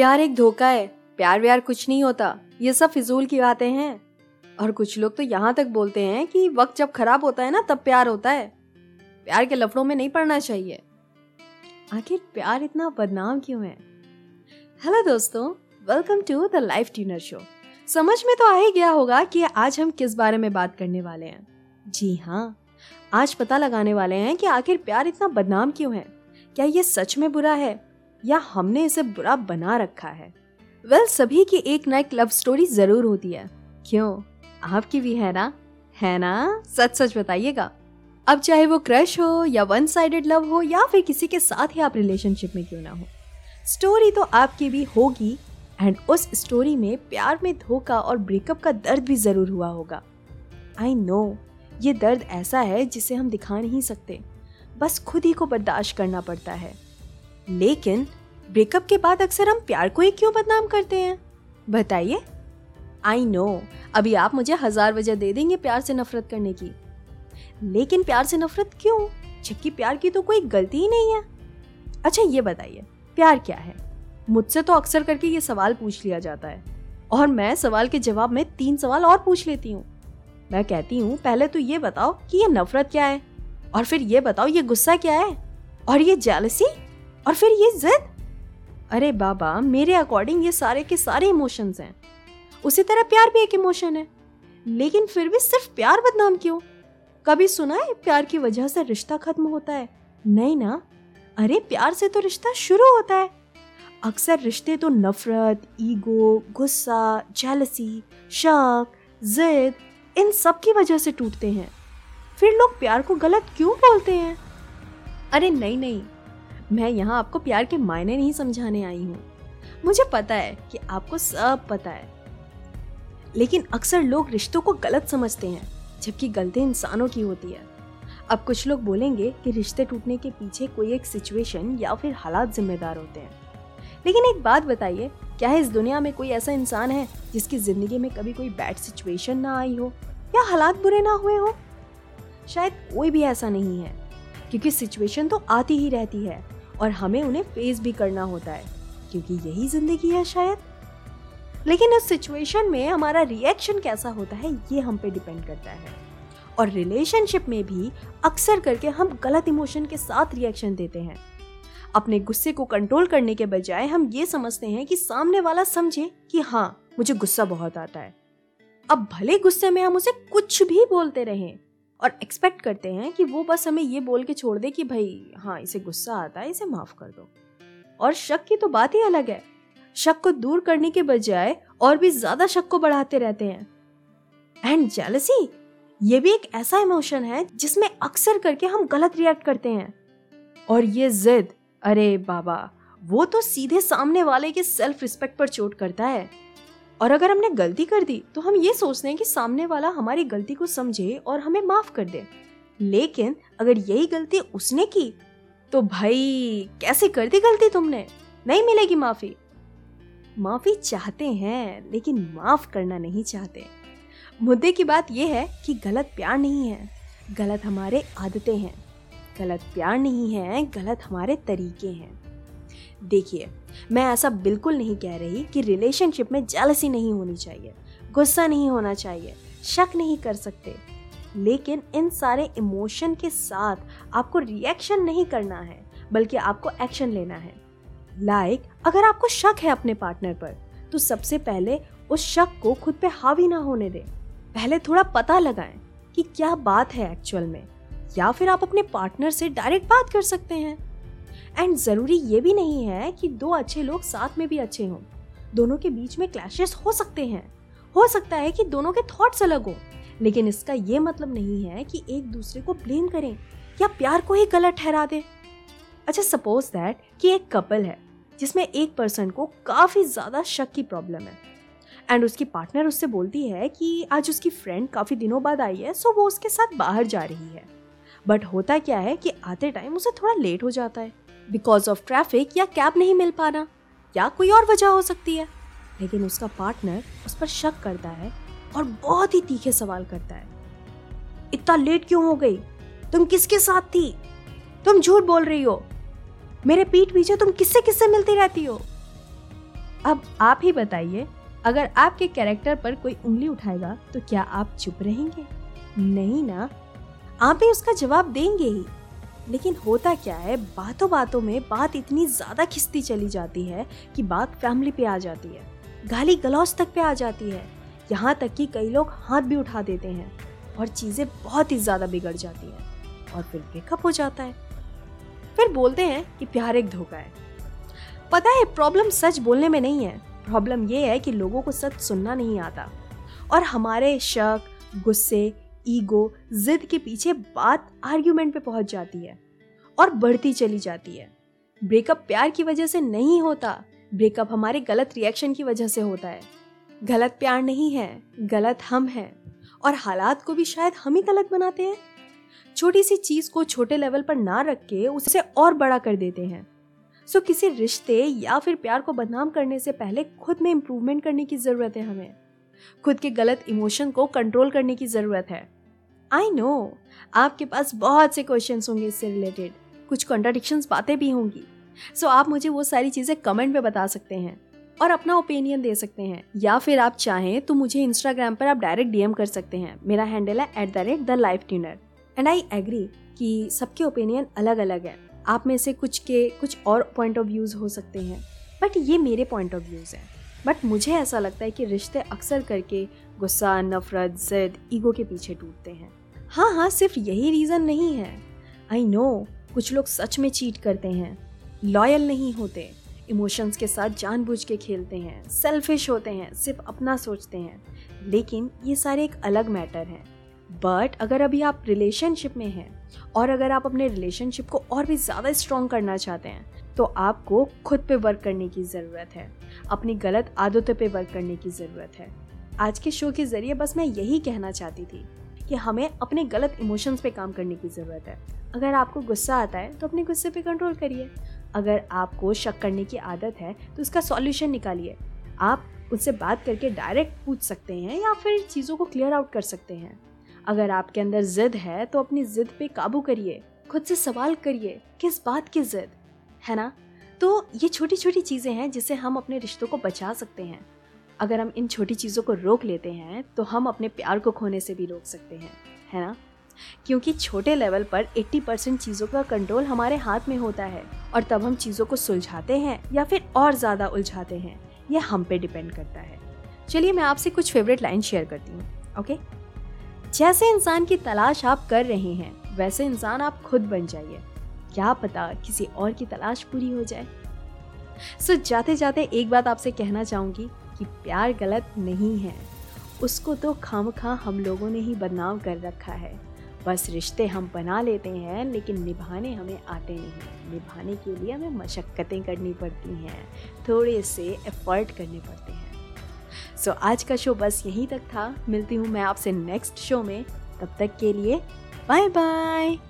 प्यार एक धोखा है, प्यार व्यार कुछ नहीं होता, ये सब फिजूल की बातें हैं। और कुछ लोग तो यहाँ तक बोलते हैं कि वक्त जब खराब होता है ना, तब प्यार होता है। प्यार के लफड़ों में नहीं पड़ना चाहिए। आखिर प्यार इतना बदनाम क्यों है? हेलो दोस्तों welcome to the life tuner show समझ में तो आ ही गया होगा कि आज हम किस बारे में बात करने वाले हैं। जी हाँ आज पता लगाने वाले हैं कि आखिर प्यार इतना बदनाम क्यों है? क्या ये सच में बुरा है? या हमने इसे बुरा बना रखा है? वेल well, सभी की एक ना एक लव स्टोरी ज़रूर होती है। क्यों? आपकी भी है ना? है ना? सच सच बताइएगा। अब चाहे वो क्रश हो या वन साइडेड लव हो या फिर किसी के साथ ही आप रिलेशनशिप में क्यों ना हो। स्टोरी तो आपकी भी होगी एंड उस स्टोरी में प्यार में धोखा और ब्रेकअप का दर्द भी ज़रूर हुआ होगा। आई नो ये दर्द ऐसा है जिसे हम दिखा नहीं सकते। बस खुद ही को बर्दाश्त करना पड़ता है। लेकिन ब्रेकअप के बाद अक्सर हम प्यार को ही क्यों बदनाम करते हैं? बताइए। आई नो अभी आप मुझे हज़ार वजह दे देंगे प्यार से नफरत करने की। लेकिन प्यार से नफरत क्यों? जबकि प्यार की तो कोई गलती ही नहीं है। अच्छा ये बताइए, प्यार क्या है? मुझसे तो अक्सर करके ये सवाल पूछ लिया जाता है। और मैं सवाल के जवाब में तीन सवाल और पूछ लेती हूँ। मैं कहती हूँ, पहले तो ये बताओ कि ये नफरत क्या है? और फिर ये बताओ ये गुस्सा क्या है? और ये जेलसी और फिर ये जिद? अरे बाबा, मेरे अकॉर्डिंग ये सारे के सारे इमोशंस हैं। उसी तरह प्यार भी एक इमोशन है। लेकिन फिर भी सिर्फ़ प्यार बदनाम क्यों? कभी सुना है प्यार की वजह से रिश्ता खत्म होता है? नहीं ना? अरे प्यार से तो रिश्ता शुरू होता है। अक्सर रिश्ते तो नफरत, ईगो, गुस्सा जेलसी शक, जिद, इन सब की वजह से टूटते हैं। फिर लोग प्यार को गलत क्यों बोलते हैं? अरे नहीं नहीं। मैं यहाँ आपको प्यार के मायने नहीं समझाने आई हूँ। मुझे पता है कि आपको सब पता है। लेकिन अक्सर लोग रिश्तों को गलत समझते हैं, जबकि गलती इंसानों की होती है। अब कुछ लोग बोलेंगे कि रिश्ते टूटने के पीछे कोई एक सिचुएशन या फिर हालात जिम्मेदार होते हैं। लेकिन एक बात बताइए, क्या इस दुनिया में कोई ऐसा इंसान है जिसकी ज़िंदगी में कभी कोई बैड सिचुएशन ना आई हो या हालात बुरे ना हुए हो? शायद कोई भी ऐसा नहीं है, क्योंकि सिचुएशन तो आती ही रहती है। और हमें उन्हें फेस भी करना होता है, क्योंकि यही ज़िंदगी है शायद। लेकिन इस सिचुएशन में हमारा रिएक्शन कैसा होता है, ये हम पे डिपेंड करता है। और रिलेशनशिप में भी अक्सर करके हम गलत इमोशन के साथ रिएक्शन देते हैं। अपने गुस्से को कंट्रोल करने के बजाय हम ये समझते हैं कि सामने वाला समझे कि हाँ मुझे गुस्सा बहुत आता है। अब भले गुस्से में हम उसे कुछ भी बोलते रहें और एक्सपेक्ट करते हैं कि वो बस हमें ये बोल के छोड़ दे कि भाई हाँ इसे गुस्सा आता है, इसे माफ़ कर दो। और शक की तो बात ही अलग है। शक को दूर करने के बजाय और भी ज़्यादा शक को बढ़ाते रहते हैं। एंड जेलसी ये भी एक ऐसा इमोशन है जिसमें अक्सर करके हम गलत रिएक्ट करते हैं। और ये जिद, अरे बाबा, वो तो सीधे सामने वाले के सेल्फ रिस्पेक्ट पर चोट करता है। और अगर हमने गलती कर दी तो हम ये सोचते हैं कि सामने वाला हमारी गलती को समझे और हमें माफ़ कर दे। लेकिन अगर यही गलती उसने की तो भाई, कैसे कर दी गलती तुमने? नहीं मिलेगी माफ़ी। माफ़ी चाहते हैं, लेकिन माफ़ करना नहीं चाहते। मुद्दे की बात यह है कि गलत प्यार नहीं है, गलत हमारे आदतें हैं। गलत प्यार नहीं है, गलत हमारे तरीके हैं। देखिए मैं ऐसा बिल्कुल नहीं कह रही कि रिलेशनशिप में जेलसी नहीं होनी चाहिए गुस्सा नहीं होना चाहिए शक नहीं कर सकते। लेकिन इन सारे इमोशन के साथ आपको रिएक्शन नहीं करना है बल्कि आपको एक्शन लेना है। लाइक like, अगर आपको शक है अपने पार्टनर पर तो सबसे पहले उस शक को खुद पे हावी ना होने दें। पहले थोड़ा पता लगाएँ कि क्या बात है एक्चुअल में या फिर आप अपने पार्टनर से डायरेक्ट बात कर सकते हैं। एंड ज़रूरी ये भी नहीं है कि दो अच्छे लोग साथ में भी अच्छे हों। दोनों के बीच में क्लैशेस हो सकते हैं। हो सकता है कि दोनों के थॉट्स अलग हों। लेकिन इसका ये मतलब नहीं है कि एक दूसरे को ब्लेम करें या प्यार को ही गलत ठहरा दें। अच्छा सपोज़ दैट कि एक कपल है, जिसमें एक पर्सन को काफ़ी ज़्यादा शक की प्रॉब्लम है। एंड उसकी पार्टनर उससे बोलती है कि आज उसकी फ्रेंड काफ़ी दिनों बाद आई है सो वो उसके साथ बाहर जा रही है। बट होता क्या है कि आते टाइम उसे थोड़ा लेट हो जाता है। बिकॉज़ ऑफ़ ट्रैफ़िक या कैब नहीं मिल पाना? या कोई और वजह हो सकती है? लेकिन उसका पार्टनर उस पर शक करता है और बहुत ही तीखे सवाल करता है। इतना लेट क्यों हो गई? तुम किसके साथ थी? तुम झूठ बोल रही हो। मेरे पीठ पीछे तुम किससे किससे मिलती रहती हो? अब आप ही बताइए, अगर आपके कैरेक्टर पर कोई उंगली उठाएगा तो क्या आप चुप रहेंगे? नहीं ना। आप ही उसका जवाब देंगे ही। लेकिन होता क्या है बातों बातों में बात इतनी ज़्यादा खिस्ती चली जाती है कि बात फैमिली पे आ जाती है। गाली गलौज तक पे आ जाती है। यहाँ तक कि कई लोग हाथ भी उठा देते हैं और चीज़ें बहुत ही ज़्यादा बिगड़ जाती हैं और फिर ब्रेकअप हो जाता है। फिर बोलते हैं कि प्यार एक धोखा है। पता है प्रॉब्लम सच बोलने में नहीं है। प्रॉब्लम ये है कि लोगों को सच सुनना नहीं आता। और हमारे शक, गुस्से ईगो, जिद के पीछे बात आर्ग्यूमेंट पे पहुँच जाती है और बढ़ती चली जाती है। ब्रेकअप प्यार की वजह से नहीं होता, ब्रेकअप हमारे गलत रिएक्शन की वजह से होता है। गलत प्यार नहीं है, गलत हम हैं और हालात को भी शायद हम ही गलत बनाते हैं। छोटी सी चीज़ को छोटे लेवल पर ना रख के उसे और बड़ा कर देते हैं। सो किसी रिश्ते या फिर प्यार को बदनाम करने से पहले खुद में इम्प्रूवमेंट करने की ज़रूरत है हमें। खुद के गलत इमोशन को कंट्रोल करने की ज़रूरत है। आई नो आपके पास बहुत से क्वेश्चंस होंगे इससे रिलेटेड कुछ कॉन्ट्राडिक्शंस बातें भी होंगी। सो so, आप मुझे वो सारी चीज़ें कमेंट में बता सकते हैं और अपना ओपिनियन दे सकते हैं। या फिर आप चाहें तो मुझे इंस्टाग्राम पर आप डायरेक्ट डीएम कर सकते हैं। मेरा हैंडल है at the rate the life tuner and I agree कि सबके ओपिनियन अलग अलग है। आप में से कुछ के कुछ और पॉइंट ऑफ़ व्यूज़ हो सकते हैं। बट ये मेरे पॉइंट ऑफ़ व्यूज़ हैं। बट मुझे ऐसा लगता है कि रिश्ते अक्सर करके गुस्सा, नफरत, जिद, ईगो के पीछे टूटते हैं। हाँ हाँ सिर्फ़ यही रीज़न नहीं है। आई नो कुछ लोग सच में चीट करते हैं लॉयल नहीं होते इमोशंस के साथ जानबूझ के खेलते हैं सेल्फिश होते हैं, सिर्फ़ अपना सोचते हैं। लेकिन ये सारे एक अलग मैटर हैं। बट अगर अभी आप रिलेशनशिप में हैं, और अगर आप अपने रिलेशनशिप को और भी ज़्यादा स्ट्रॉन्ग करना चाहते हैं तो आपको खुद पे वर्क करने की ज़रूरत है। अपनी गलत आदतों पे वर्क करने की ज़रूरत है। आज के शो के ज़रिए बस मैं यही कहना चाहती थी कि हमें अपने गलत इमोशंस पे काम करने की ज़रूरत है। अगर आपको गुस्सा आता है तो अपने गुस्से पे कंट्रोल करिए। अगर आपको शक करने की आदत है तो उसका सॉल्यूशन निकालिए। आप उससे बात करके डायरेक्ट पूछ सकते हैं या फिर चीज़ों को क्लियर आउट कर सकते हैं। अगर आपके अंदर जिद है तो अपनी जिद पे काबू करिए। खुद से सवाल करिए, किस बात की जिद? है ना? तो ये छोटी छोटी चीज़ें हैं, जिससे हम अपने रिश्तों को बचा सकते हैं। अगर हम इन छोटी चीज़ों को रोक लेते हैं तो हम अपने प्यार को खोने से भी रोक सकते हैं। है ना? क्योंकि छोटे लेवल पर 80 परसेंट चीज़ों का कंट्रोल हमारे हाथ में होता है, और तब हम चीज़ों को सुलझाते हैं, या फिर और ज़्यादा उलझाते हैं, यह हम पे डिपेंड करता है। चलिए मैं आपसे कुछ फेवरेट लाइन शेयर करती हूँ, ओके? जैसे इंसान की तलाश आप कर रहे हैं, वैसे इंसान आप खुद बन जाइए। क्या पता किसी और की तलाश पूरी हो जाए। सो जाते जाते एक बात आपसे कहना चाहूँगी कि प्यार गलत नहीं है। उसको तो खाम खा हम लोगों ने ही बदनाम कर रखा है। बस रिश्ते हम बना लेते हैं, लेकिन निभाने हमें आते नहीं निभाने के लिए हमें मशक्क़तें करनी पड़ती हैं। थोड़े से एफर्ट करने पड़ते हैं। सो so, आज का शो बस यहीं तक था। मिलती हूँ मैं आपसे नेक्स्ट शो में। तब तक के लिए बाय बाय